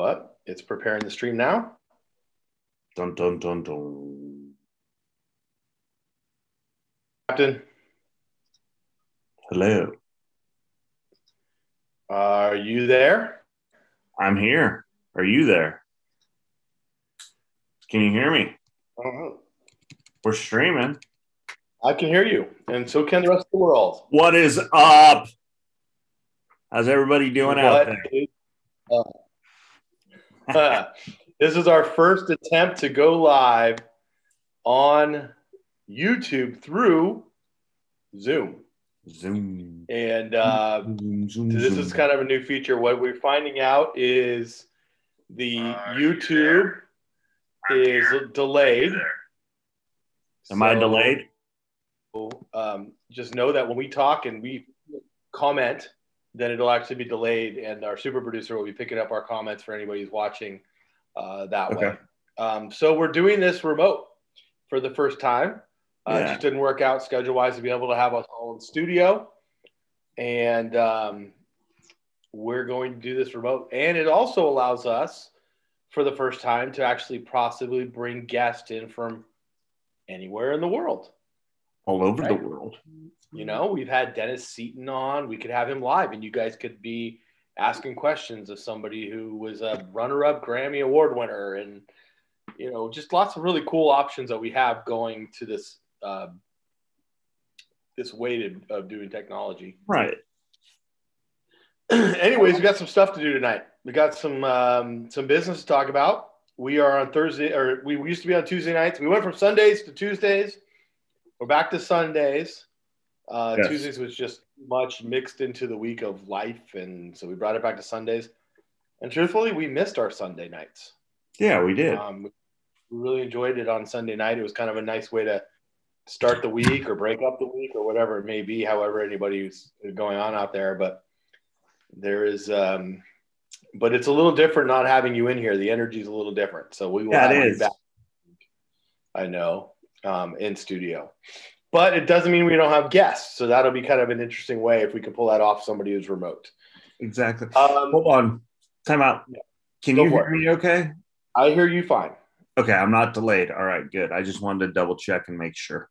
What? It's preparing the stream now. Dun dun dun dun. Captain, Hello. are you there? I'm here. Are you there? Can you hear me? Don't. We're streaming. I can hear you, and so can the rest of the world. What is up? How's everybody doing out What there? is up? this is our first attempt to go live on YouTube through Zoom. Zoom. And uh, Zoom, zoom, this zoom. is kind of a new feature. What we're finding out is the YouTube is delayed. Am I delayed? Um, just know that when we talk and we comment, then it'll actually be delayed, and our super producer will be picking up our comments for anybody who's watching uh, that way. Um, so we're doing this remote for the first time. Uh, It just didn't work out schedule wise to be able to have us all in studio, and um, we're going to do this remote. And it also allows us, for the first time, to actually possibly bring guests in from anywhere in the world. All over the world. You know, we've had Dennis Seaton on. We could have him live, and you guys could be asking questions of somebody who was a runner-up Grammy Award winner, and you know, just lots of really cool options that we have going to this uh, this way to, of doing technology. Right. Anyways, we got some stuff to do tonight. We got some um, some business to talk about. We are on Thursday, or we used to be on Tuesday nights. We went from Sundays to Tuesdays. We're back to Sundays. Uh, Yes. Tuesdays was just much mixed into the week of life, and so we brought it back to Sundays. And truthfully, we missed our Sunday nights. Yeah, we did. Um, we really enjoyed it on Sunday night. It was kind of a nice way to start the week or break up the week or whatever it may be, however anybody's going on out there. But there is, um, but it's a little different not having you in here. The energy is a little different. So we will Yeah, it have you back. I know, um, in studio. But it doesn't mean we don't have guests. So that'll be kind of an interesting way if we can pull that off somebody who's remote. exactly. Um, Hold on. Time out. Can you hear me okay? I hear you fine. Okay, I'm not delayed. All right, good. I just wanted to double check and make sure.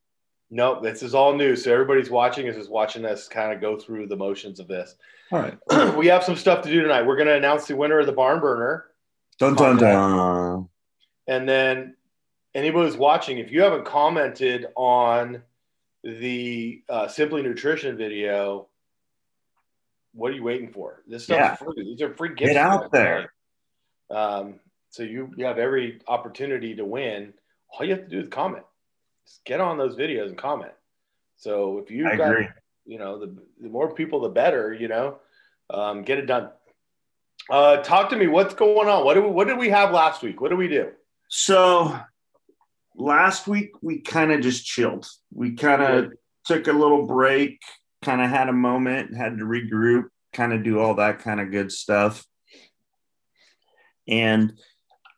No, this is all new. So everybody's watching is just watching us kind of go through the motions of this. All right. we have some stuff to do tonight. We're going to announce the winner of the barn burner. Dun dun dun. And then anybody who's watching, if you haven't commented on the uh, Simply Nutrition video, what are you waiting for? This stuff's Yeah. free. These are free gifts. Get out there. Um, so you, you have every opportunity to win. All you have to do is comment. Just get on those videos and comment. So if you've I got agree. you know the, the more people the better you know um, get it done uh, talk to me what's going on what, do we, what did we have last week what did we do So last week we kind of just chilled. We kind of took a little break, kind of had a moment, had to regroup, kind of do all that kind of good stuff. And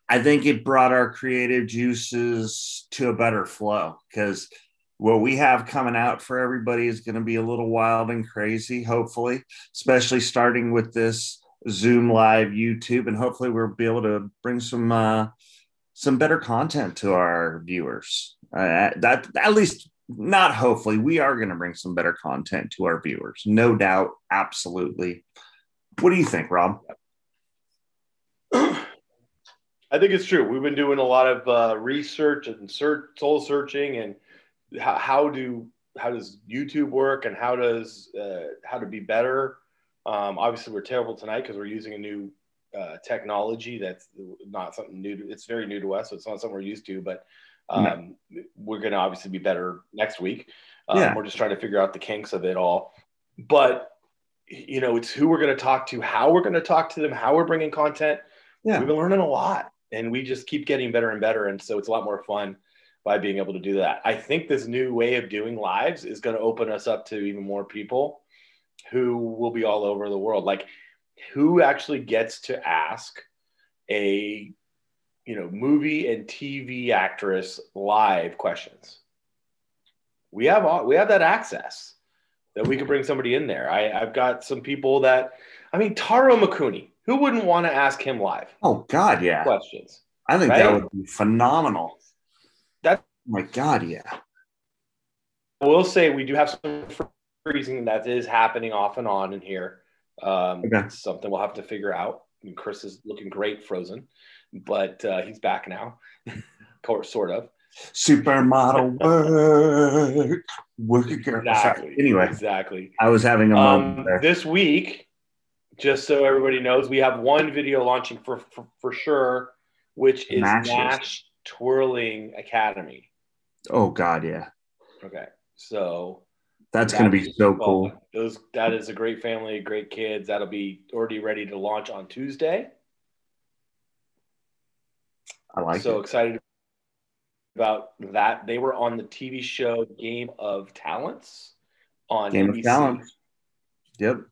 I think it brought our creative juices to a better flow because what we have coming out for everybody is going to be a little wild and crazy, hopefully, especially starting with this Zoom live YouTube. And hopefully, we'll be able to bring some uh, some better content to our viewers. Uh, that at least not hopefully we are going to bring some better content to our viewers, no doubt, absolutely. What do you think, Rob? i think it's true we've been doing a lot of uh, research and search soul searching and how, how do how does youtube work and how does uh, how to be better um, obviously we're terrible tonight because we're using a new uh, technology that's not something new to, it's very new to us so it's not something we're used to but um, we're going to obviously be better next week. Um, Yeah. we're just trying to figure out the kinks of it all. But you know it's who we're going to talk to how we're going to talk to them how we're bringing content. Yeah. we've been learning a lot and we just keep getting better and better and so it's a lot more fun by being able to do that. I think this new way of doing lives is going to open us up to even more people who will be all over the world. Like who actually gets to ask a you know movie and tv actress live questions we have all, we have that access that we can bring somebody in there I, i've got some people that i mean taro makuni Who wouldn't want to ask him live Oh God, yeah. questions? I think that would be phenomenal. That- oh my God, yeah. I will say we do have some freezing that is happening off and on in here. Um, Okay. something we'll have to figure out. I mean, Chris is looking great frozen, but uh, he's back now, sort of. Supermodel work, work girl. Exactly. Anyway, exactly. I was having a moment Um, there. this week, just so everybody knows, we have one video launching for for, for sure, which is Nashes. Nash Twirling Academy. Oh God, yeah. Okay, so That's going to be so fun. cool. Those that is a great family, great kids. That'll be already ready to launch on Tuesday. I like so it. excited about that. They were on the TV show Game of Talents on Game of Talents. Yep.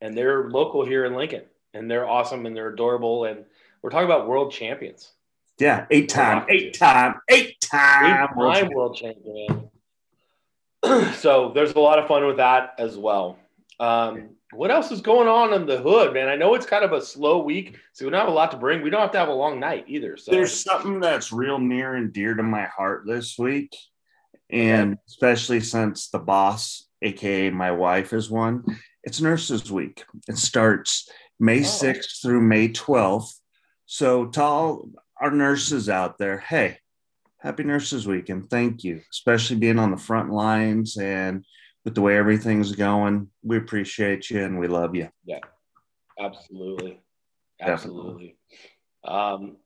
and they're local here in Lincoln, and they're awesome and they're adorable. And we're talking about world champions, Yeah. Eight time, eight time, eight time. eight-time world champion. so there's a lot of fun with that as well. Um, what else is going on in the hood, man? I know it's kind of a slow week, so we don't have a lot to bring. We don't have to have a long night either. So There's something that's real near and dear to my heart this week. And especially since the boss, aka my wife, is one, it's Nurses Week. It starts May Oh. 6th through May 12th. So, to all our nurses out there, hey, happy Nurses Week and thank you, especially being on the front lines and with the way everything's going. We appreciate you and we love you. Yeah, absolutely. Absolutely. Um,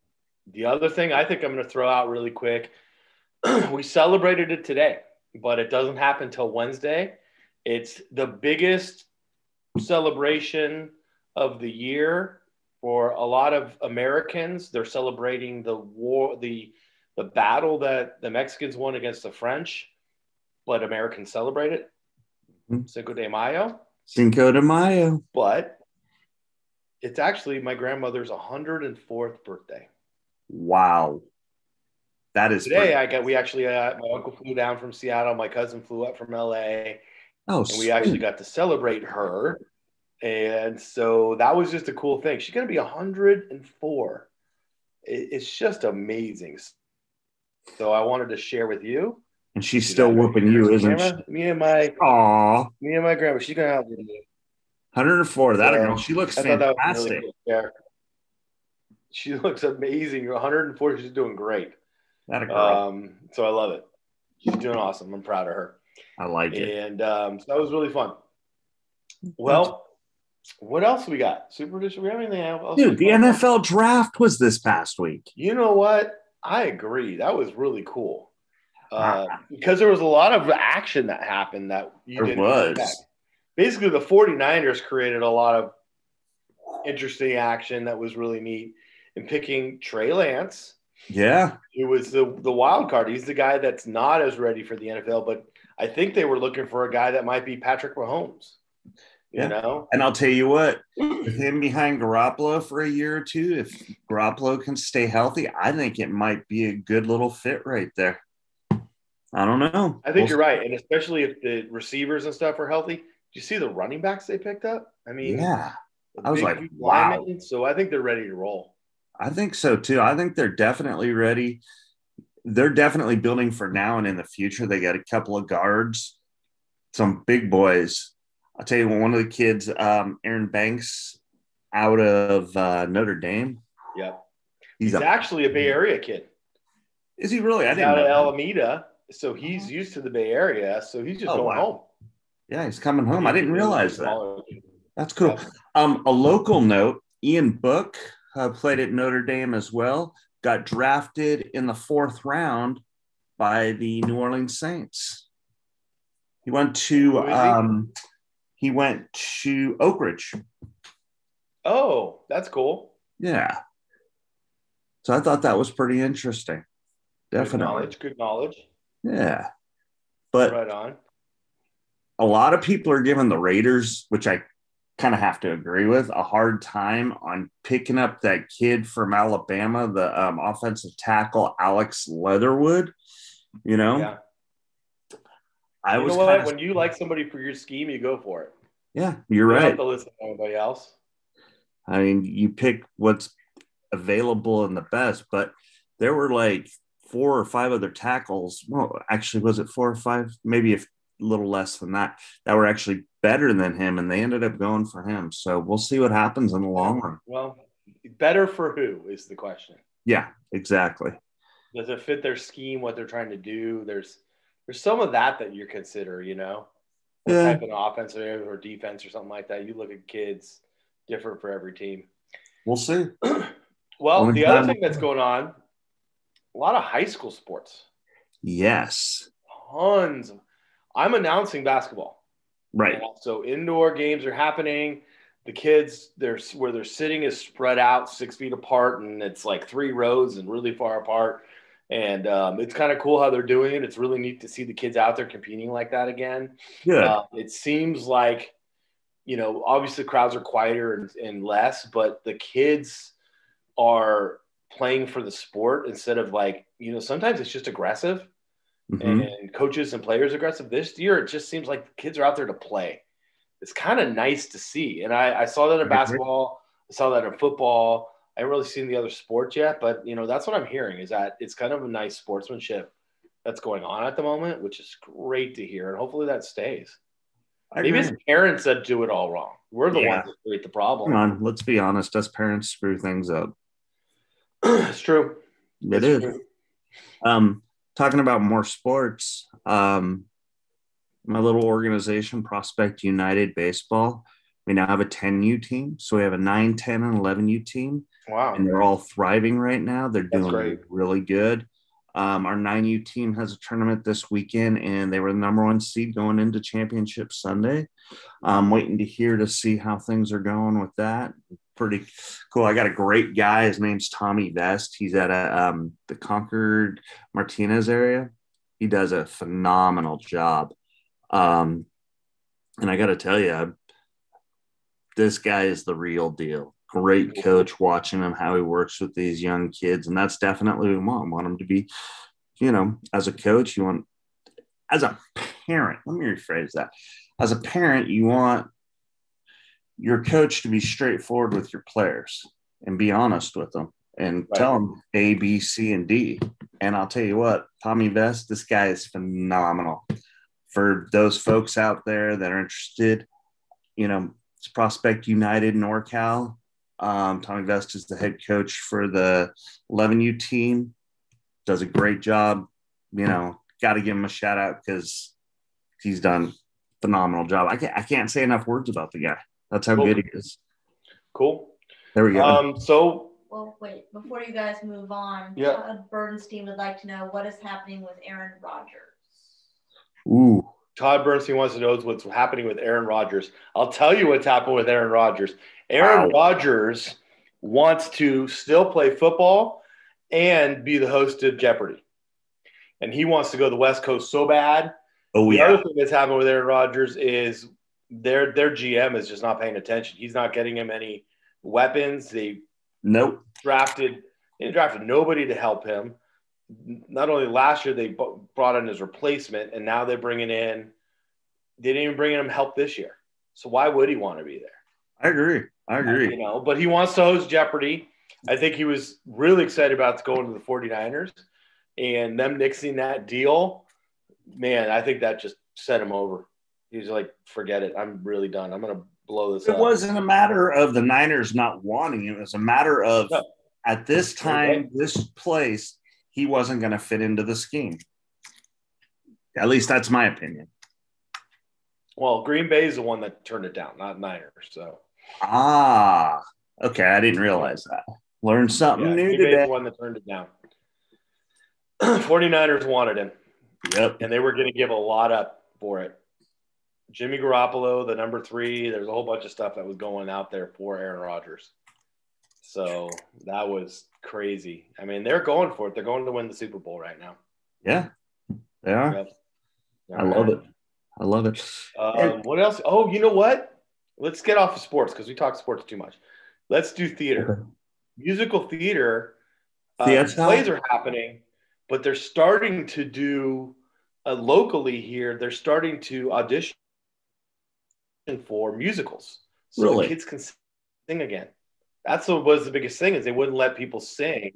the other thing I think I'm going to throw out really quick we celebrated it today, but it doesn't happen till Wednesday. It's the biggest celebration of the year for a lot of Americans. They're celebrating the war, the the battle that the Mexicans won against the French, but Americans celebrate it. Mhm. Cinco de Mayo Cinco de Mayo. but it's actually my grandmother's 104th birthday. Wow. That is Today, pretty- I got we actually uh, my uncle flew down from Seattle, my cousin flew up from LA, oh, and we actually got to celebrate her. And so that was just a cool thing. She's gonna be 104. It's just amazing. So I wanted to share with you. and she's still whooping you, isn't she? Me and my Aw, me and my grandma. She's gonna me. 104. That So, girl. She looks I thought that was fantastic. really cool. Yeah. She looks amazing. 104. She's doing great. That a girl. Um, so I love it. She's doing awesome. I'm proud of her. I like it. And um, so that was really fun. Well, what else we got? Super producer. We have anything else? Dude, the NFL draft was this past week. You know what? I agree. That was really cool. Uh, Ah. because there was a lot of action that happened that you There didn't was. expect. Basically, the 49ers created a lot of interesting action that was really neat in picking Trey Lance. Yeah. It was the the wild card. He's the guy that's not as ready for the NFL, but I think they were looking for a guy that might be Patrick Mahomes. You Yeah. know, And I'll tell you what, with him behind Garoppolo for a year or two, if Garoppolo can stay healthy, I think it might be a good little fit right there. I don't know. I think We'll- you're right, and especially if the receivers and stuff are healthy. Do you see the running backs they picked up? I mean, Yeah, I was like, wow. linemen, So I think they're ready to roll. I think so too. I think they're definitely ready. They're definitely building for now and in the future. They got a couple of guards, some big boys. I'll tell you, one of the kids, um, Aaron Banks, out of uh, Notre Dame. Yep. He's, He's a, actually a Bay Area kid. is he really? I He's didn't out of. Alameda, so he's used to the Bay Area. So he's just Oh, going wow. home. Yeah, he's coming home. I didn't realize that. That's cool. Um, a local note: Ian Book uh, played at Notre Dame as well. Got drafted in the fourth round by the New Orleans Saints. He went to Who is he? He went to Oak Ridge. Oh, that's cool. Yeah. So I thought that was pretty interesting. Good Definitely. knowledge. Good knowledge. Yeah. But right on. a lot of people are giving the Raiders, which I kind of have to agree with, a hard time on picking up that kid from Alabama, the um, offensive tackle Alex Leatherwood. You know, Yeah. I you was know what? kind of, When you like somebody for your scheme, you go for it. Yeah, you're You right. to listen to anybody else. I mean, you pick what's available and the best, but there were like four or five other tackles. Well, actually, was it four or five? Maybe a little less than that, that were actually better than him, and they ended up going for him. So we'll see what happens in the long run. Well, better for who is the question. Yeah, exactly. Does it fit their scheme, what they're trying to do? There's there's some of that that you consider, you know, Yeah. type of offense or or defense or something like that. You look at kids different for every team. We'll see. Well, Only the other thing that's going on, a lot of high school sports, Yes. tons. I'm announcing basketball. Right. So indoor games are happening. The kids, they're where they're sitting is spread out six feet apart, and it's like three rows and really far apart. And um, it's kind of cool how they're doing it. It's really neat to see the kids out there competing like that again. Yeah, Uh, it seems like, you know, obviously crowds are quieter and, and less, but the kids are playing for the sport instead of like, you know, sometimes it's just aggressive Mhm. and coaches and players aggressive. This year, it just seems like the kids are out there to play. It's kind of nice to see. And I, I saw that in basketball, I saw that in football. I haven't really seen the other sports yet, but you know, that's what I'm hearing is that it's kind of a nice sportsmanship that's going on at the moment, which is great to hear. And hopefully that stays. I Maybe agree. it's parents that do it all wrong. We're the Yeah. ones that create the problem. Come on, let's be honest. Us parents screw things up. it's true. It It's is. true. Um, talking about more sports, um, my little organization, Prospect United Baseball, we now have a 10U team. So we have a 9, 10, and 11U team, Wow. and they're all thriving right now. They're That's doing great. really good. Um, our 9U team has a tournament this weekend, and they were the number one seed going into championship Sunday. I'm waiting to hear to see how things are going with that. Pretty cool. I got a great guy. His name's Tommy Vest. He's at a, um, the Concord Martinez area. He does a phenomenal job. Um, and I got to tell you, this guy is the real deal. Great coach watching him, how he works with these young kids. And that's definitely what we want. We want him to be, you know, as a coach, you want, as a parent, let me rephrase that. As a parent, you want your coach to be straightforward with your players and be honest with them and Right. tell them A, B, C, and D. And I'll tell you what, Tommy Vest, this guy is phenomenal. For those folks out there that are interested, you know, it's Prospect United NorCal. Um, Tommy Vest is the head coach for the 11U team. Does a great job. You know, got to give him a shout out because he's done phenomenal job. I can't, I can't say enough words about the guy. That's how Cool. good he is. Cool. There we go. Um, so Well, wait, before you guys move on, Yeah. Todd Bernstein would like to know what is happening with Aaron Rodgers. Ooh, Todd Bernstein wants to know what's happening with Aaron Rodgers. I'll tell you what's happened with Aaron Rodgers. Aaron Wow. Rodgers wants to still play football and be the host of Jeopardy. And he wants to go to the West Coast so bad. oh the yeah, other thing that's happened with Aaron Rodgers is their their GM is just not paying attention. He's not getting him any weapons. They nope. drafted they drafted nobody to help him. Not only last year they brought in his replacement, and now they're bringing in. They didn't even bring in him help this year. So why would he want to be there? I agree. I agree. You know, but he wants to host Jeopardy. I think he was really excited about going to the 49ers and them nixing that deal. Man, I think that just set him over. He's like, forget it. I'm really done. I'm going to blow this It up. wasn't a matter of the Niners not wanting him. It was a matter of No. at this time, this place, he wasn't going to fit into the scheme. At least that's my opinion. Well, Green Bay is the one that turned it down, not Niners. So Ah, okay. I didn't realize that. Learned something yeah, new today. the one that turned it down. 49ers wanted him, Yep. and they were going to give a lot up for it. Jimmy Garoppolo, the number three. There's a whole bunch of stuff that was going out there for Aaron Rodgers. So that was crazy. I mean, they're going for it. They're going to win the Super Bowl right now. Yeah, they are. Yep. I love it. I love it. Um, what else? Oh, you know what? Let's get off of sports because we talk sports too much. Let's do theater. Musical theater uh, Theater? plays are happening, but they're starting to do uh, locally here. They're starting to audition for musicals, so Really? the kids can sing again. That's what was the biggest thing is they wouldn't let people sing.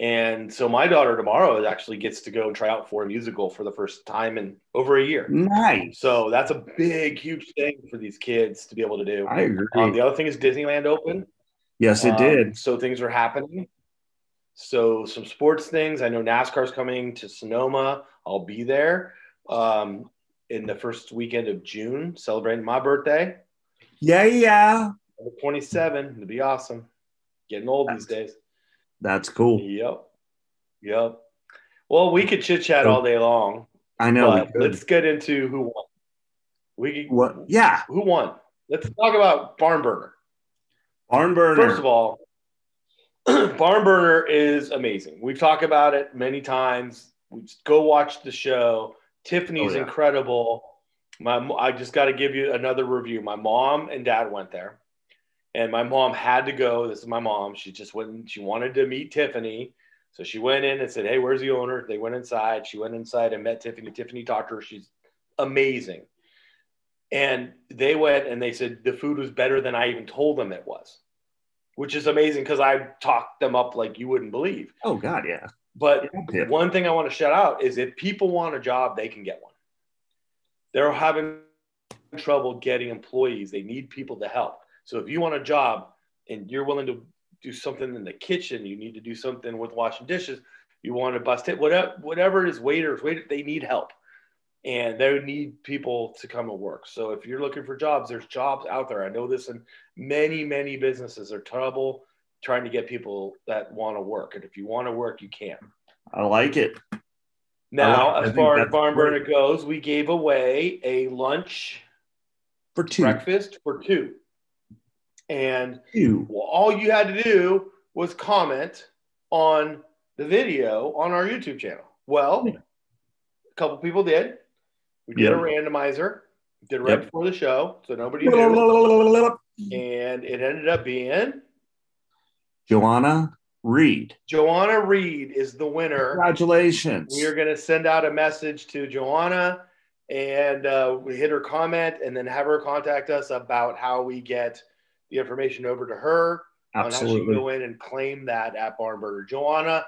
And so my daughter tomorrow actually gets to go and try out for a musical for the first time in over a year. Nice. So that's a big, huge thing for these kids to be able to do. I agree. Um, the other thing is Disneyland open. yes, it Um, did. So things are happening. So some sports things. I know NASCAR's coming to Sonoma. I'll be there um, in the first weekend of June, celebrating my birthday. Yeah, yeah. Number 27. It'll be awesome. Getting old these days. That's cool. Yep. Yep. Well, we could chit chat all day long, I know. let's get into who won. We could, What? Yeah, who won? Let's talk about Barn Burner. barn burner. First of all, Barn Burner is amazing. We've talked about it many times. We just go watch the show. Tiffany's Oh, yeah. incredible. My, I just got to give you another review. My mom and dad went there, and my mom had to go. This is my mom. She just went. She wanted to meet Tiffany, so she went in and said, "Hey, where's the owner?" They went inside. She went inside and met Tiffany. Tiffany talked to her. She's amazing. And they went and they said the food was better than I even told them it was, which is amazing because I talked them up like you wouldn't believe. oh God, yeah. But Yeah. one thing I want to shout out is if people want a job, they can get one. They're having trouble getting employees. They need people to help. So if you want a job and you're willing to do something in the kitchen, you need to do something with washing dishes, you want to bust it, whatever, whatever it is, waiters, waiters, they need help. And they need people to come and work. So if you're looking for jobs, there's jobs out there. I know this in many, many businesses are trouble trying to get people that want to work. And if you want to work, you can. I like it. Now, I as far as that's Barn. Burner goes, we gave away a lunch For two. breakfast for two. And well, all you had to do was comment on the video on our YouTube channel. Well, Yeah. a couple people did. We did Yeah. a randomizer, did it right Yep. before the show, so nobody knew. And it ended up being Joanna Reed. Joanna Reed is the winner. Congratulations. We are going to send out a message to Joanna and uh, we hit her comment and then have her contact us about how we get the information over to her on how she can go in and claim that at Barn Burger. Joanna,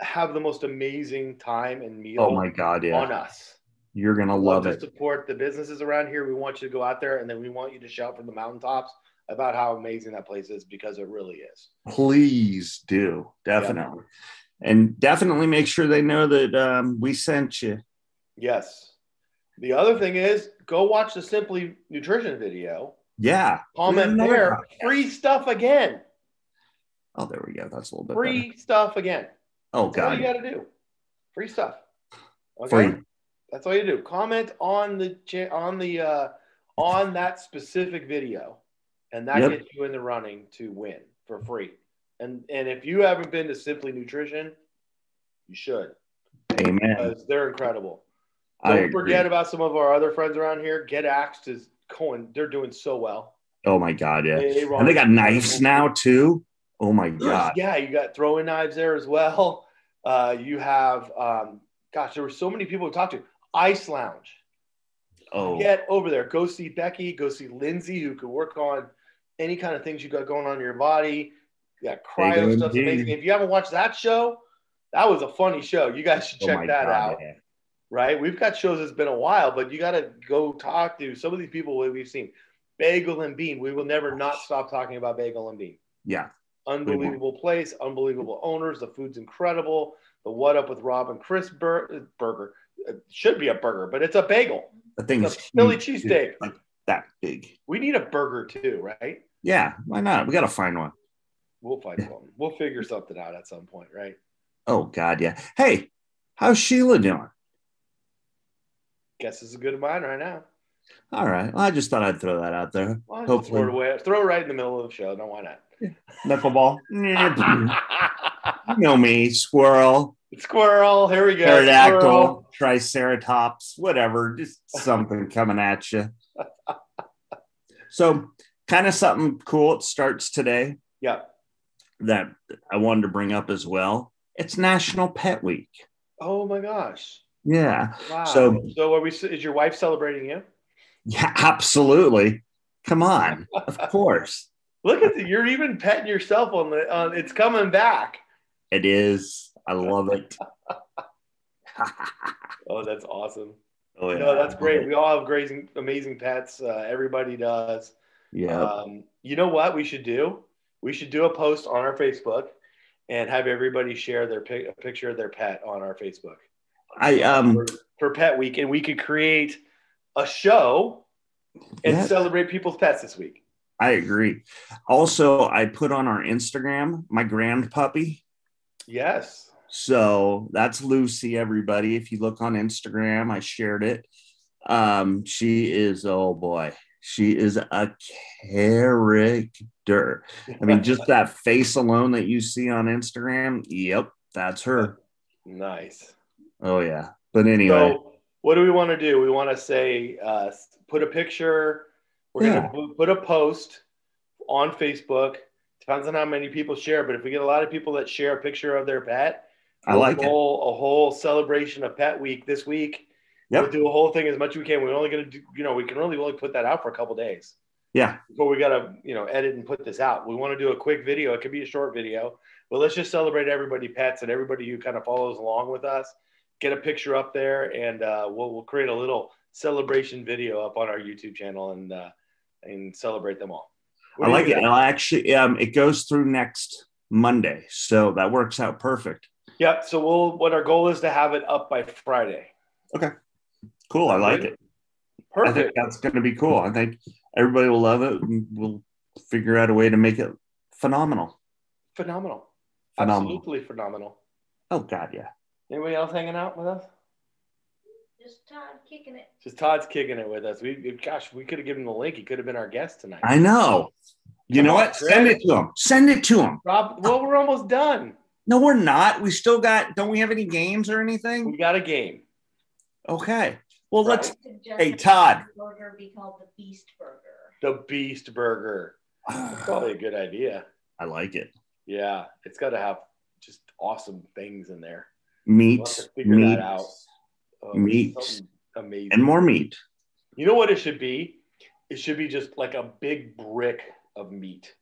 have the most amazing time and meal Oh my God, yeah. on us. You're gonna Love love it. support the businesses around here. We want you to go out there and then we want you to shout from the mountaintops about how amazing that place is because it really is. Please do. Definitely. And definitely make sure they know that um, we sent you. Yes. The other thing is go watch the Simply Nutrition video. Yeah. Comment there. Free stuff again. Oh, there we go. That's a little bit Free better. stuff again. Oh That's all God. you got to do. Free stuff. Okay. Free. That's all you do. Comment on the cha- on the uh, on that specific video, and that Yep. gets you in the running to win for free. And and if you haven't been to Simply Nutrition, you should Amen. because they're incredible. Don't forget about some of our other friends around here. Get Axed is going. They're doing so well. Oh my God, yeah. They And they got knives now too. Oh my God. Yeah, you got throwing knives there as well. Uh, you have, um, gosh, there were so many people to talk to. Ice Lounge. Oh, Get over there. Go see Becky. Go see Lindsay, who could work on any kind of things you got going on in your body. You got cryo stuff's amazing. If you haven't watched that show, that was a funny show. You guys should Oh check my that God, out. yeah. Right? We've got shows that's been a while, but you got to go talk to some of these people that we've seen. Bagel and Bean. We will never not stop talking about Bagel and Bean. Yeah. Unbelievable place, unbelievable owners. The food's incredible. The What Up with Rob and Chris bur- burger it should be a burger, but it's a bagel. The thing It's is a Philly cheesesteak. Like that big. We need a burger too, right? Yeah. Why not? We got to find one. We'll find one. We'll figure something out at some point, right? Oh God, yeah. Hey, how's Sheila doing? Guess it's as good as mine right now. All right. Well, I just thought I'd throw that out there. Well, Hopefully. throw it away. Throw it right in the middle of the show. No, why not? Knuckleball. you know me, squirrel, Squirrel. Here we go. pterodactyl, Squirrel. triceratops, whatever. Just something coming at you. So, kind of something cool. It starts today Yeah. that I wanted to bring up as well. It's National Pet Week. Oh my gosh. Yeah. Wow. So- so are we? Is your wife celebrating you? Yeah, absolutely. Come on. Of course. Look at the, you're even petting yourself on the on it's coming back. It is. I love it. Oh, that's awesome. oh, yeah. No, that's great. We all have great, amazing pets. Uh, everybody does. Yeah. Um, you know what we should do? We should do a post on our Facebook and have everybody share their pic- a picture of their pet on our Facebook I um for, for Pet Week, and we could create a show and celebrate people's pets this week. I agree. Also, I put on our Instagram my grand puppy. Yes. So that's Lucy, everybody. If you look on Instagram, I shared it. Um, she is, oh boy, she is a character. I mean, just that face alone that you see on Instagram, yep, that's her. nice. Oh, yeah. But anyway, So, what do we want to do? We want to say, uh, put a picture. We're Yeah. gonna put a post on Facebook. Depends on how many people share, but if we get a lot of people that share a picture of their pet, I like do it. a whole, a whole celebration of Pet Week this week. Yep. We'll do a whole thing as much as we can. We're only gonna do, you know, we can really only put that out for a couple days Yeah. before we gotta, you know, edit and put this out. We want to do a quick video. It could be a short video, but let's just celebrate everybody pets and everybody who kind of follows along with us. Get a picture up there, and uh, we'll we'll create a little celebration video up on our YouTube channel and uh, and celebrate them all. What I like it. I actually, um, it goes through next Monday. So that works out perfect. Yep. So we'll what our goal is to have it up by Friday. Okay. Cool. I like it. Perfect. I think that's going to be cool. I think everybody will love it. And we'll figure out a way to make it phenomenal. Phenomenal. Phenomenal. Absolutely phenomenal. Oh God, yeah. Anybody else hanging out with us? Just Todd kicking it. Just Todd's kicking it with us. We gosh, we could have given him the link. He could have been our guest tonight. I know. You Come know on, what? Send it to him. Send it to him. Rob, well, we're almost done. No, we're not. We still got. Don't we have any games or anything? We got a game. Okay. Well, let's. Hey, Todd. Burger be called the Beast Burger. The Beast Burger. That's probably a good idea. I like it. Yeah, it's got to have just awesome things in there. Meat, meat, out. Oh, Meat. amazing. and more meat. You know what it should be? It should be just like a big brick of meat.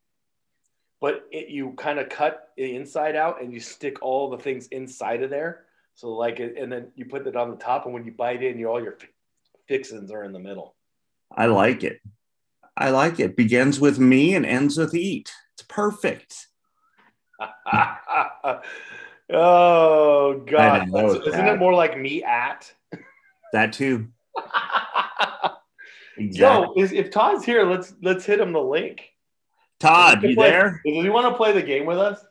But it, you kind of cut the inside out and you stick all the things inside of there. So like, and then you put it on the top, and when you bite in, you all your fi- fixins are in the middle. I like it. I like it. Begins with me and ends with eat. It's perfect. oh god, know, isn't Pat. it more like me at? That too. Exactly. Yo, is, if Todd's here, let's let's hit him the link. Todd, Does he you play- there? Does he want to play the game with us?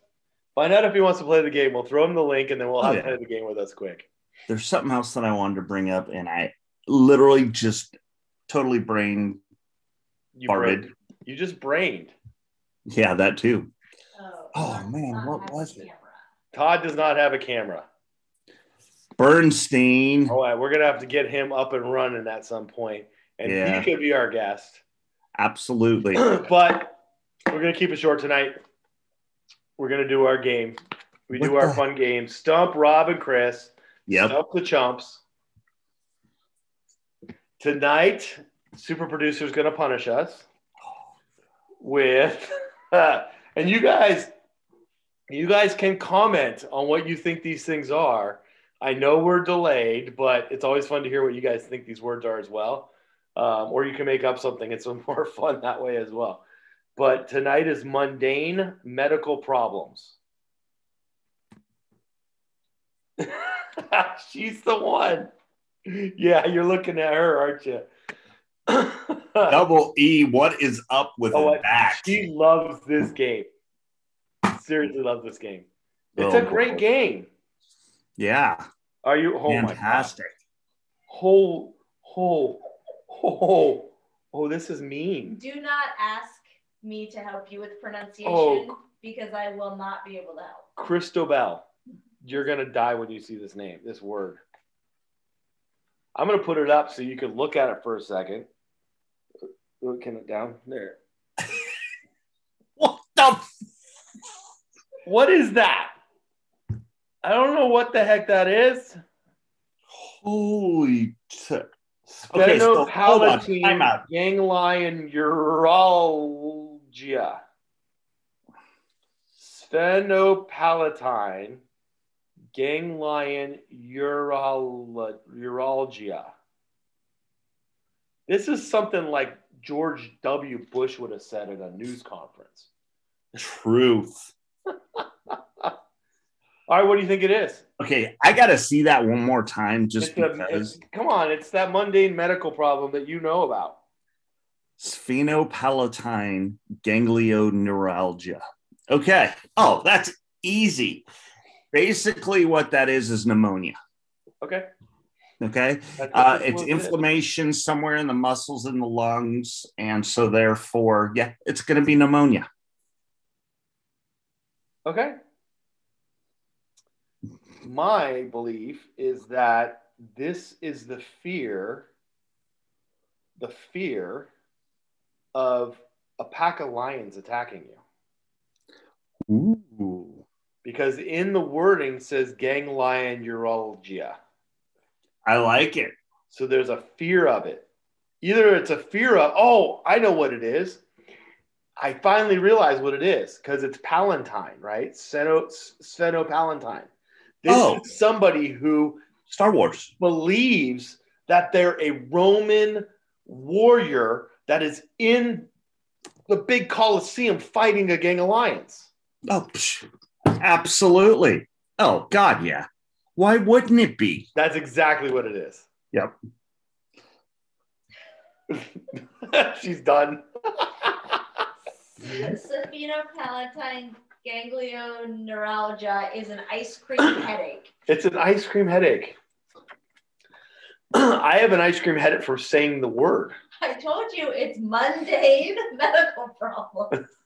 Find out if he wants to play the game. We'll throw him the link and then we'll Oh, have yeah. him play the game with us quick. There's something else that I wanted to bring up, and I literally just totally brain You farted. brained. You just brained. Yeah, that too. Oh, Oh, man, what was it? camera. Todd does not have a camera. Bernstein. All right, we're gonna have to get him up and running at some point, and Yeah. he could be our guest. Absolutely. but we're gonna keep it short tonight. We're gonna do our game. We What do our the- fun game. Stump Rob and Chris. Yep. Stump the chumps. Tonight, super producer is gonna punish us with, and you guys, you guys can comment on what you think these things are. I know we're delayed, but it's always fun to hear what you guys think these words are as well. Um, or you can make up something. It's more fun that way as well. But tonight is mundane medical problems. She's the one. Yeah, you're looking at her, aren't you? Double E, what is up with Oh, that? She loves this game. Seriously loves this game. It's Oh, a great game. Yeah. Are you? Oh my god! Fantastic. Oh, oh, oh, oh! This is mean. Do not ask me to help you with pronunciation Oh. because I will not be able to help. Christobel, you're gonna die when you see this name, this word. I'm gonna put it up so you can look at it for a second. Can it down there. What the? F- What is that? I don't know what the heck that is. Holy. T- Okay, so hold on. Time Sphenopalatine out. ganglion uralgia. Sphenopalatine ganglion urol- uralgia. This is something like George W. Bush would have said at a news conference. Truth. All right, what do you think it is? Okay, I got to see that one more time just It's because it's- come on, it's that mundane medical problem that you know about. sphenopalatine ganglioneuralgia. Okay. Oh, that's easy. Basically, what that is is pneumonia. Okay. Okay. Uh, it's what it inflammation somewhere in the muscles in the lungs. And so, therefore, yeah, it's going to be pneumonia. Okay. My belief is that this is the fear, the fear of a pack of lions attacking you. Ooh. Because in the wording says ganglion uralgia. I like it. So there's a fear of it. Either it's a fear of, oh, I know what it is. I finally realized what it is because it's Palantine, right? Spheno, Sphenopalantine. This Oh. is somebody who Star Wars. believes that they're a Roman warrior that is in the big Colosseum fighting a gang of lions. Oh, psh, absolutely. Oh, God, yeah. Why wouldn't it be? That's exactly what it is. Yep. She's done. Sphenopalatine ganglioneuralgia is an ice cream headache. It's an ice cream headache. I have an ice cream headache for saying the word. I told you it's mundane medical problem.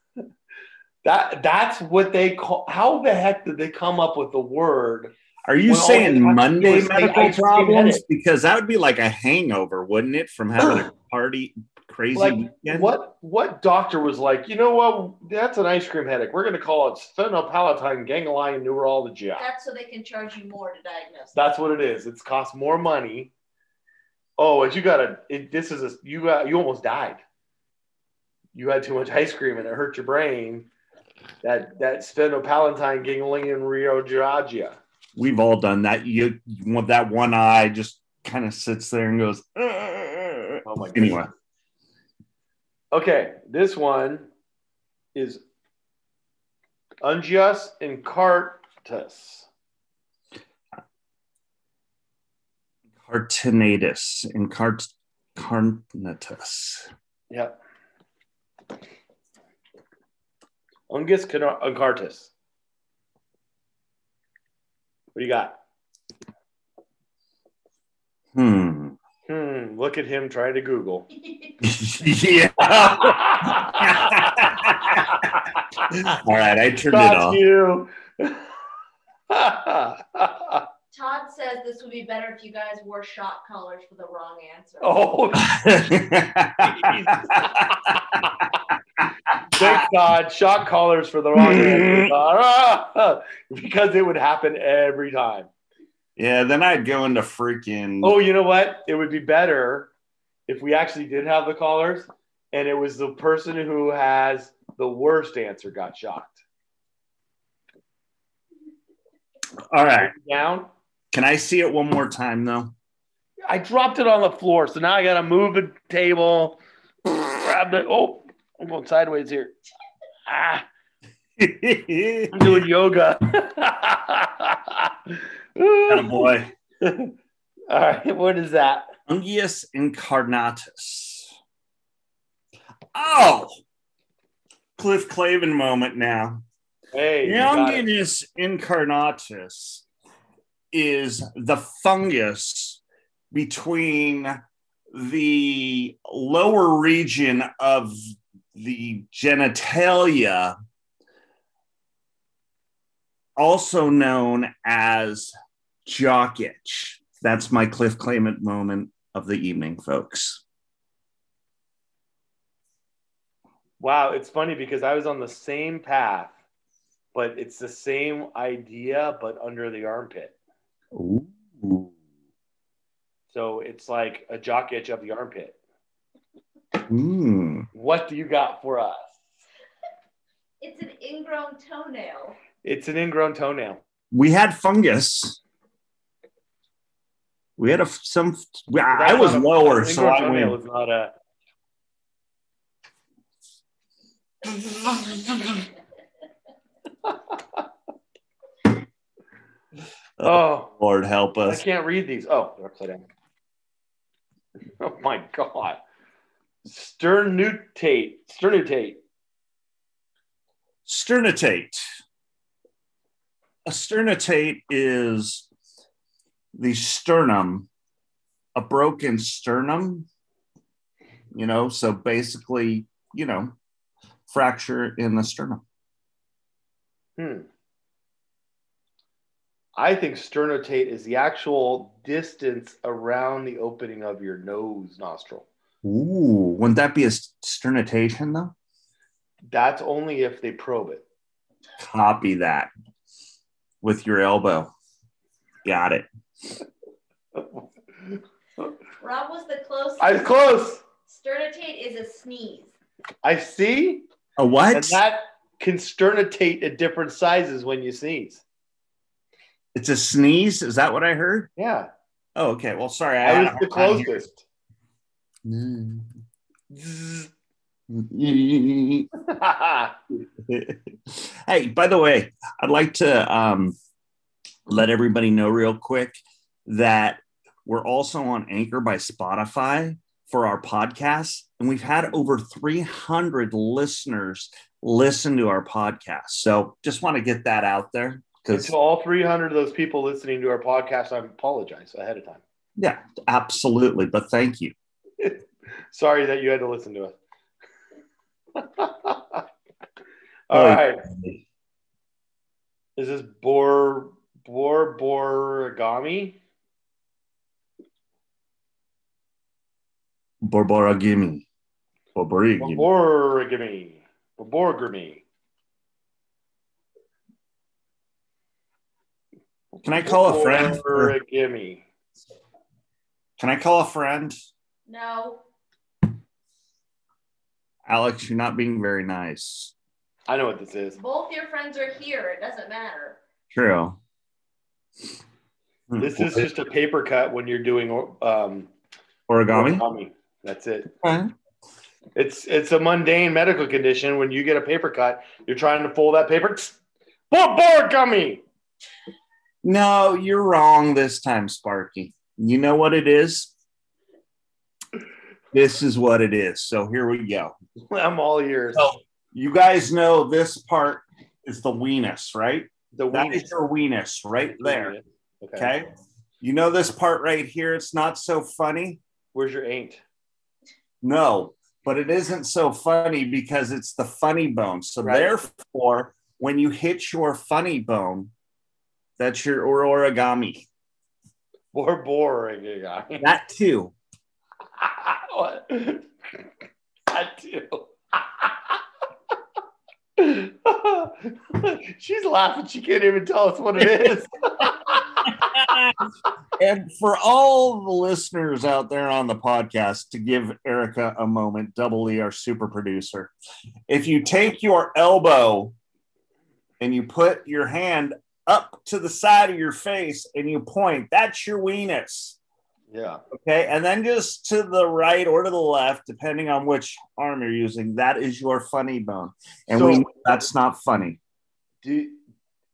That that's what they call. How the heck did they come up with the word? Are you Well, saying you have to do Monday is say medical problems? Because that would be like a hangover, wouldn't it, from having a party crazy Like weekend? what? What doctor was like? You know what? That's an ice cream headache. We're going to call it sphenopalatine ganglion neuralgia. That's so they can charge you more to diagnose. That's what it is. It's cost more money. Oh, and you got to. It, this is a you got you almost died. You had too much ice cream and it hurt your brain. That that sphenopalatine ganglion neuralgia. We've all done that. You, you want that one eye just kind of sits there and goes. "Ugh." Oh my God. Anyway, Okay, this one is unjust incartus. cartinatus incart carnitus. Yep. Ungus incartus. What do you got? Hmm. Hmm. Look at him trying to Google. yeah. All right, I turned it off. you. Todd says this would be better if you guys wore shot collars for the wrong answer. oh, thank God! Shot callers for the wrong answer because it would happen every time. yeah, then I'd go into freaking. Oh, you know what? It would be better if we actually did have the callers and it was the person who has the worst answer got shocked. All right. Down. Can I see it one more time, though? I dropped it on the floor, so now I gotta move the table, grab the. Oh, I'm going sideways here. Ah, I'm doing yoga. boy. All right, what is that? Unguis incarnatus. Oh, Cliff Clavin moment now. Hey, you got it. Younginus incarnatus is the fungus between the lower region of the genitalia, also known as jock itch. That's my Cliff Clavin moment of the evening, folks. Wow, it's funny because I was on the same path, but it's the same idea, but under the armpit. Ooh. So it's like a jock itch of the armpit. Mm. What do you got for us? It's an ingrown toenail. It's an ingrown toenail. We had fungus. We had a some. I was a- lower, so I toenail win. is not a. Oh, Lord help us. I can't read these. Oh, they're upside down. Oh my god. Sternutate. Sternutate. Sternitate. A sternitate is the sternum, a broken sternum. You know, so basically, you know, fracture in the sternum. Hmm. I think sternutate is the actual distance around the opening of your nose nostril. Ooh, wouldn't that be a sternitation though? That's only if they probe it. Copy that with your elbow. Got it. Rob was the closest. I was close. Sternitate is a sneeze. I see. A what? And that can sternitate at different sizes when you sneeze. it's a sneeze. Is that what I heard? Yeah. Oh, okay. Well, sorry. I had was the closest. hearing. Hey, by the way, I'd like to um, let everybody know real quick that we're also on Anchor by Spotify for our podcast. And we've had over 300 listeners listen to our podcast. So just want to get that out there because, to all 300 of those people listening to our podcast, I apologize ahead of time. yeah, absolutely. But thank you. Sorry that you had to listen to us. Oh, all Oh, right. Is this bor bor borigami? Borboragimi. Borborigimi. Borigami. Borigami. Can I call a friend? for- Borigami. Can I call a friend? No. Alex, you're not being very nice. I know what this is. Both your friends are here. It doesn't matter. True. This is just a paper cut when you're doing um, origami. origami. That's it. Okay. It's it's a mundane medical condition. When you get a paper cut, you're trying to fold that paper. Borigami. No, you're wrong this time, Sparky. You know what it is? This is what it is. So here we go. I'm all ears. So you guys know this part is the weenus, right? the That weenus. is your weenus right there. Okay. Okay. You know this part right here? It's not so funny. Where's your ain't? No, but it isn't so funny because it's the funny bone. So Right. therefore, when you hit your funny bone, that's your or- origami. Bor borigami. That too. What? That too. She's laughing. She can't even tell us what it is. and for all the listeners out there on the podcast, to give Erica a moment, Double E, our super producer, if you take your elbow and you put your hand up to the side of your face and you point, that's your weenus. Yeah. Okay. And then just to the right or to the left, depending on which arm you're using, that is your funny bone. And So- know that's not funny. Do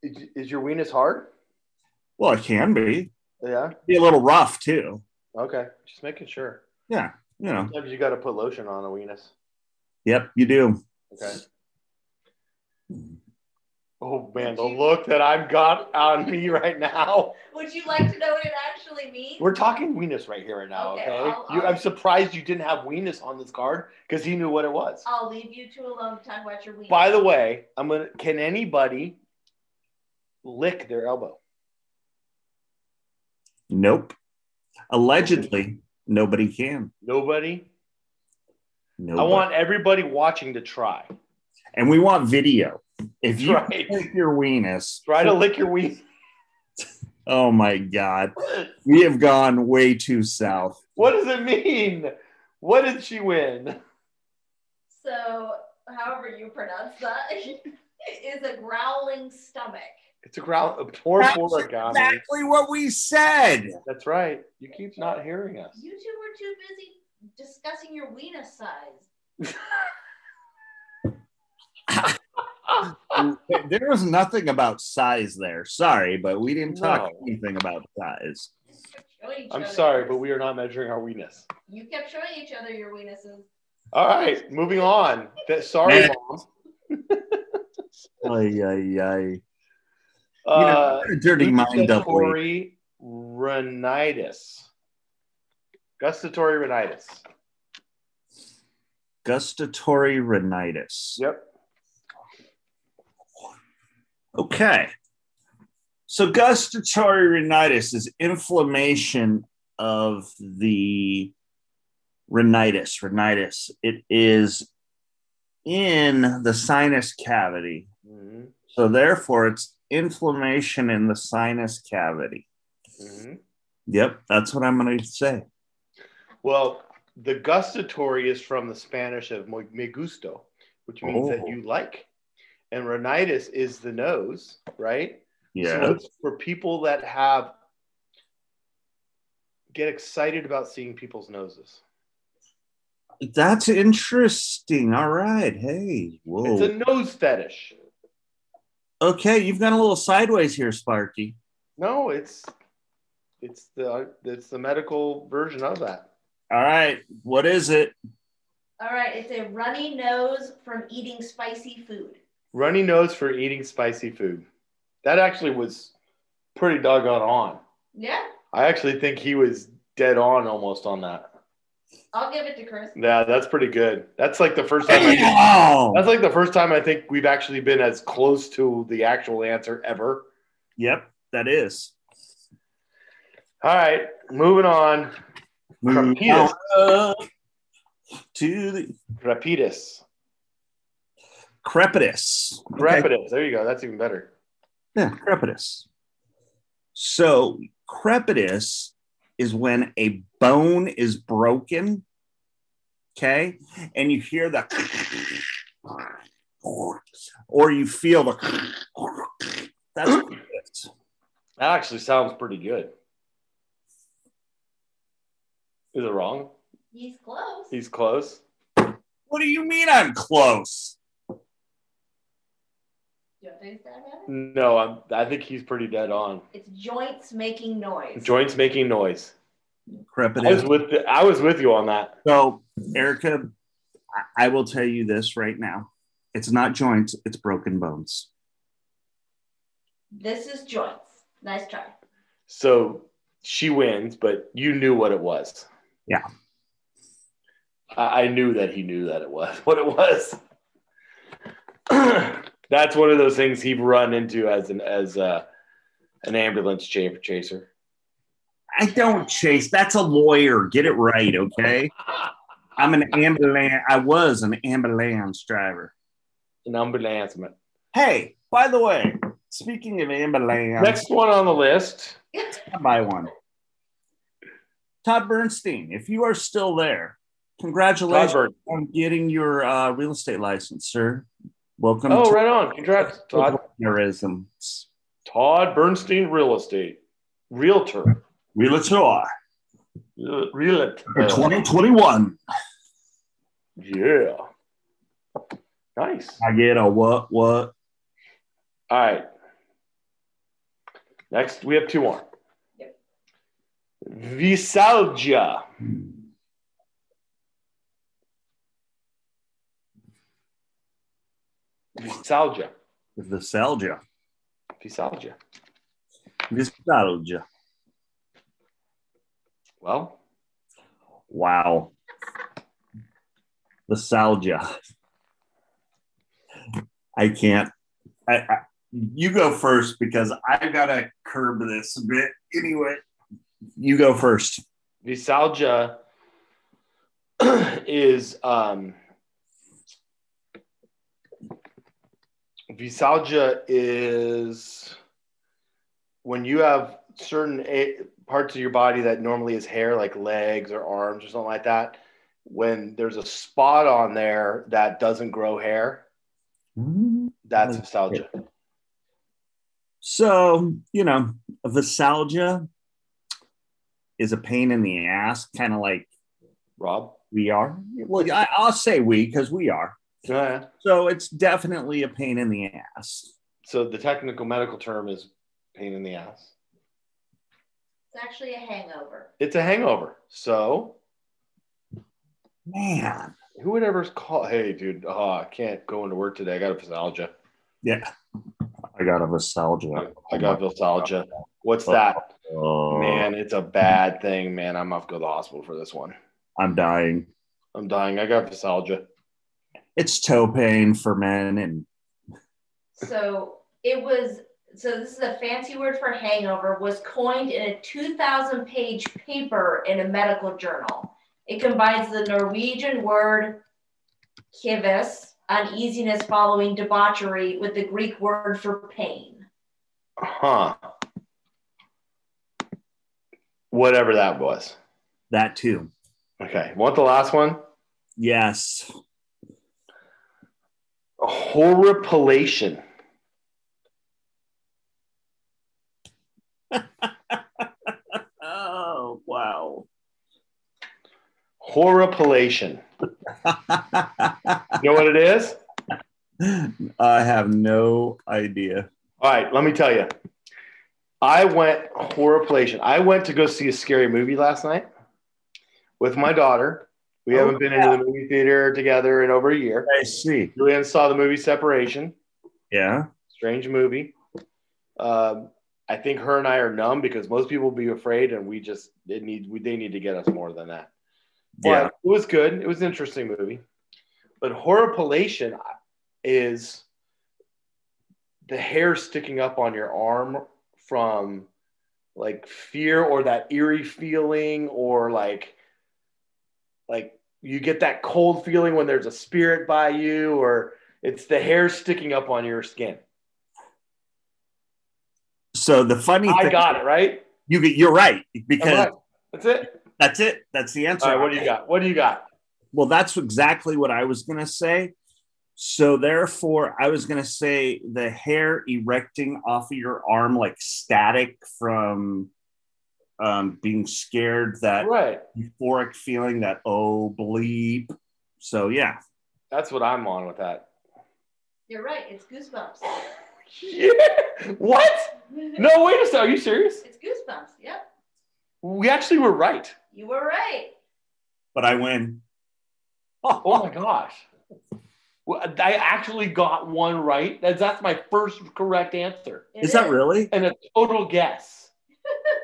is is your weenus hard? Well, it can be. Yeah. Be a little rough too. Okay. Just making sure. Yeah. You know. Sometimes you got to put lotion on a weenus. Yep, you do. Okay. Oh man, the look that I've got on me right now. Would you like to know what it actually means? We're talking weenus right here right now. Okay, Okay. I'll- you, I'll- I'm surprised you didn't have weenus on this card because he knew what it was. I'll leave you two alone to talk about your week. By the way, I'm gonna. Can anybody lick their elbow? Nope. Allegedly, nobody can. Nobody. Nobody. I want everybody watching to try. And we want video. If you Right. take your weenus, Try to lick your weenus. oh my god, we have gone way too south. What does it mean? What did she win? So however you pronounce that, is a growling stomach. It's a growl. A poor That's origami. Exactly what we said. That's right. You keep not hearing us. You two were too busy discussing your weenus size. There was nothing about size there. Sorry, but we didn't talk No. anything about size. You kept showing each I'm other sorry, but we are not measuring our weenus. You kept showing each other your weenuses. All right, moving on. Th- Sorry, Man. mom. Ay, ay, ay. Uh, you know, a dirty mind up gustatory rhinitis. Gustatory rhinitis. Gustatory rhinitis. Yep. Okay. So gustatory rhinitis is inflammation of the rhinitis. Rhinitis. It is in the sinus cavity. Mhm, So therefore it's inflammation in the sinus cavity. mhm. Yep, that's what I'm going to say. Well, the gustatory is from the Spanish of me gusto, which means that Oh. you like. And rhinitis is the nose, right? Yeah. So it's for people that have get excited about seeing people's noses. That's interesting. All right. Hey. Whoa. It's a nose fetish. okay, you've gone a little sideways here, Sparky. No, it's it's the it's the medical version of that. All right. What is it? All right, it's a runny nose from eating spicy food. Runny nose for eating spicy food. That actually was pretty doggone on. Yeah, I actually think he was dead on almost on that. I'll give it to Chris. Yeah, that's pretty good. That's like the first time I think, Damn! that's like the first time I think we've actually been as close to the actual answer ever. Yep, that is. All right, moving on. Moving Crepitus. on to the Crepitus. crepitus. Okay. There you go. That's even better. Yeah, crepitus. So crepitus is when a bone is broken. Okay, and you hear the or you feel the that's crepitus. That actually sounds pretty good. Is it wrong? He's close. He's close. What do you mean I'm close? Do you want to take a stab at it? No, I'm, I think he's pretty dead on. It's joints making noise. Joints making noise. I was with the, I was with you on that. So, Erica, I- I will tell you this right now. It's not joints, it's broken bones. This is joints. Nice try. So she wins, but you knew what it was. Yeah. I, I knew that he knew that it was what it was. That's one of those things he'd run into as an as a, an ambulance cha- chaser. I don't chase. That's a lawyer. Get it right, okay? I'm an ambulance. I was an ambulance driver. An ambulance. man. Hey, by the way, speaking of ambulance, Next one on the list. I buy one. Todd Bernstein, if you are still there, congratulations on getting your uh, real estate license, sir. Welcome Oh, to right on. Congrats, Todd. Tourisms. Todd Bernstein Real Estate. Realtor. Realtor uh, Realtor. 2021. Yeah. Nice. I get a what? What? All right. Next, we have two more. Yep. Veisalgia. Hmm. Veisalgia. Nostalgia. Veisalgia. Nostalgia. Well, Wow. Nostalgia. I can't. I, I, you go first because I've gotta curb this a bit. Anyway, you go first. Veisalgia is um, Veisalgia is when you have certain a- parts of your body that normally is hair, like legs or arms or something like that, when there's a spot on there that doesn't grow hair. That's nostalgia. So, you know, Veisalgia is a pain in the ass, kind of like Rob? we are. Well, I, I'll say we because we are. Oh, yeah. So it's definitely a pain in the ass. So the technical medical term is pain in the ass. It's actually a hangover. It's a hangover. So Man. who would ever call? Hey, dude, oh, I can't go into work today. I got a nostalgia. Yeah. I got a Veisalgia. I got nostalgia. What's uh, that? Oh, Man, it's a bad thing, man. I'm off to go to the hospital for this one. I'm dying. I'm dying. I got nostalgia. It's toe pain for men and So it was. So this is a fancy word for hangover. Was coined in a 2,000 page paper in a medical journal. It combines the Norwegian word kivis, uneasiness following debauchery, with the Greek word for pain. Huh. Whatever that was. that too. Okay. Want the last one? Yes. Horripilation. Oh, wow. Horripilation. You know what it is? I have no idea. All right, let me tell you. I went horripilation. I went to go see a scary movie last night with my daughter. We Oh, haven't been into the movie theater together in over a year. I see. We saw the movie Separation. Yeah. Strange movie. Um, I think her and I are numb because most people will be afraid, and we just it need we, they need to get us more than that. But Yeah. it was good. It was an interesting movie. But horripilation is the hair sticking up on your arm from like fear or that eerie feeling or like like you get that cold feeling when there's a spirit by you or it's the hair sticking up on your skin. So the funny I thing, got it, right? you get you're right because right. That's it. that's it. That's the answer. All right, what do you got? What do you got? Well, that's exactly what I was gonna say. So therefore, I was gonna say the hair erecting off of your arm like static from um, being scared, that Right. euphoric feeling, that oh bleep. So yeah, That's what I'm on with that. You're right. It's goosebumps. Yeah. What? No, wait a second. Are you serious? It's goosebumps. Yep. We actually were right. You were right. but I win. Oh my gosh. Well, I actually got one right. That's, that's my first correct answer. It Is that really? And a total guess.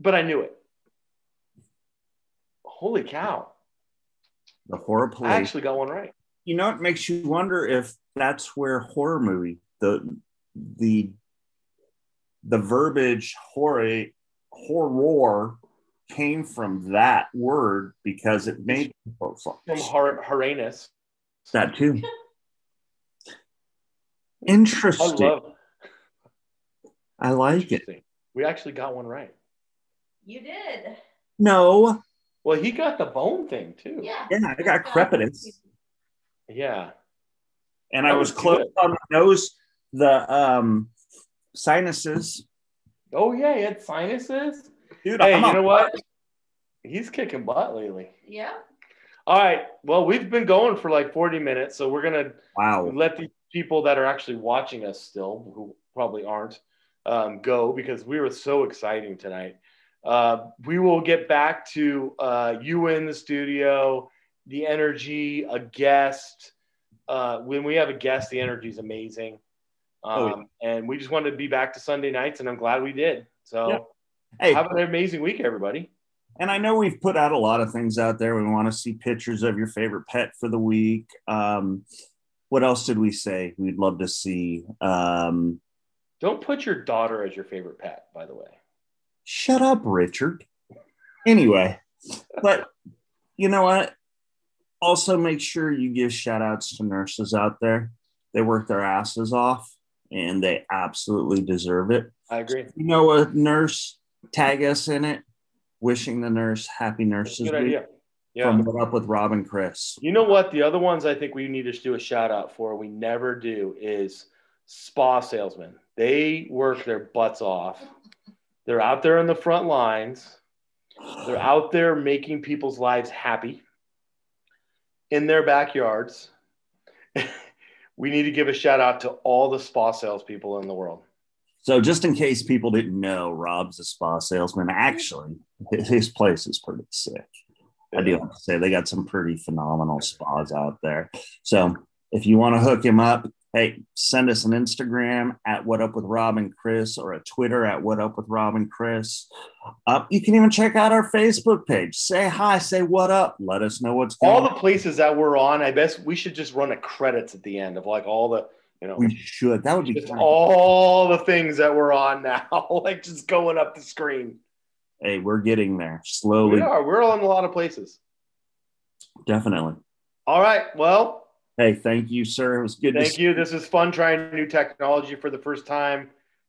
But I knew it. Holy cow. The horror I police. actually got one right. you know, it makes you wonder if that's where horror movie the the the verbiage horror horror came from that word because it made people From Hor- Horanus. that too. Interesting. I, love like it. We actually got one right. You did. No, Well, he got the bone thing too. Yeah. yeah, I got crepitus, Yeah. and That I was was close good. on the nose, the um sinuses. Oh yeah, he had sinuses. Dude, Hey, I'm you know what? He's kicking butt lately. Yeah. All right. Well, we've been going for like 40 minutes, so we're gonna Wow. let these people that are actually watching us still, who probably aren't, um, go because we were so exciting tonight. Uh, we will get back to uh, you in the studio, the energy, a guest. Uh, when we have a guest, the energy is amazing. Um, Oh, And we just wanted to be back to Sunday nights, and I'm glad we did. So Yeah. Hey, have an amazing week, everybody. And I know we've put out a lot of things out there. We want to see pictures of your favorite pet for the week. Um, what else did we say we'd love to see? Um, Don't put your daughter as your favorite pet, by the way. Shut up, Richard. Anyway, but you know what? Also, make sure you give shout outs to nurses out there. They work their asses off and they absolutely deserve it. I agree. You know, a nurse, tag us in it. Wishing the nurse happy nurses. Good Week. idea. Yeah. from Up with Rob and Chris. You know what? The other ones I think we need to do a shout out for, we never do, is spa salesmen. They work their butts off. They're out there in the front lines. They're out there making people's lives happy in their backyards. we need to give a shout out to all the spa salespeople in the world. So, just in case people didn't know, Rob's a spa salesman. Actually, his place is pretty sick. I do have to say they got some pretty phenomenal spas out there. So, if you want to hook him up, hey, send us an Instagram at What Up with Rob and Chris or a Twitter at What Up with Rob and Chris. Uh, you can even check out our Facebook page. Say hi, say what up. Let us know what's going on. All the places that we're on, I guess we should just run a credits at the end of like all the, you know, We should. That would be just fun. all the things that we're on now, like just going up the screen. Hey, we're getting there slowly. We are. We're on a lot of places. Definitely. All right. Well, Hey, thank you, sir. It was good to thank see you. This is fun trying new technology for the first time.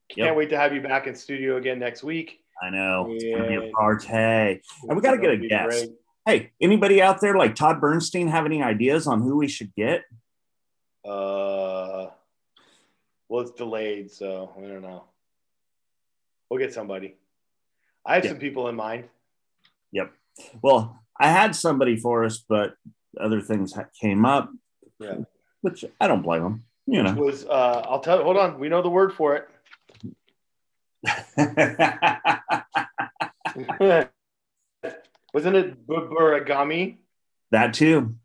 Can't Yep. wait to have you back in studio again next week. I know. It's gonna be a party. And we gotta get a guest. great. Hey, anybody out there like Todd Bernstein have any ideas on who we should get? Uh, well, it's delayed, so I don't know. We'll get somebody. I have Yeah. some people in mind. Yep. Well, I had somebody for us, but other things came up. Yeah. Which I don't blame them. You Which know. was uh, I'll tell. you. Hold on, we know the word for it. Wasn't it burigami? that too.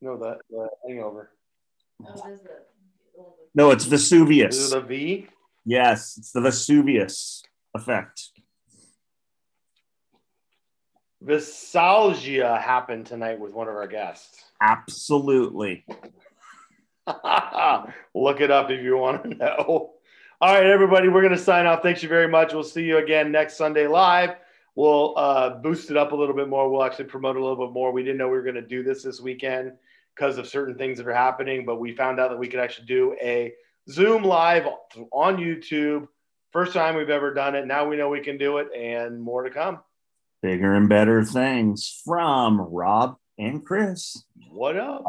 No, that the hangover. Oh, it is the. No, it's Is Vesuvius. it a V? Yes, it's the Vesuvius effect. Veisalgia happened tonight with one of our guests. Absolutely. Look it up if you want to know. All right, everybody, we're going to sign off. Thanks you very much. We'll see you again next Sunday live. We'll uh, boost it up a little bit more. We'll actually promote a little bit more. We didn't know we were going to do this this weekend because of certain things that are happening, but we found out that we could actually do a Zoom live on YouTube. First time we've ever done it. Now we know we can do it, and more to come. Bigger and better things from Rob and Chris. What up?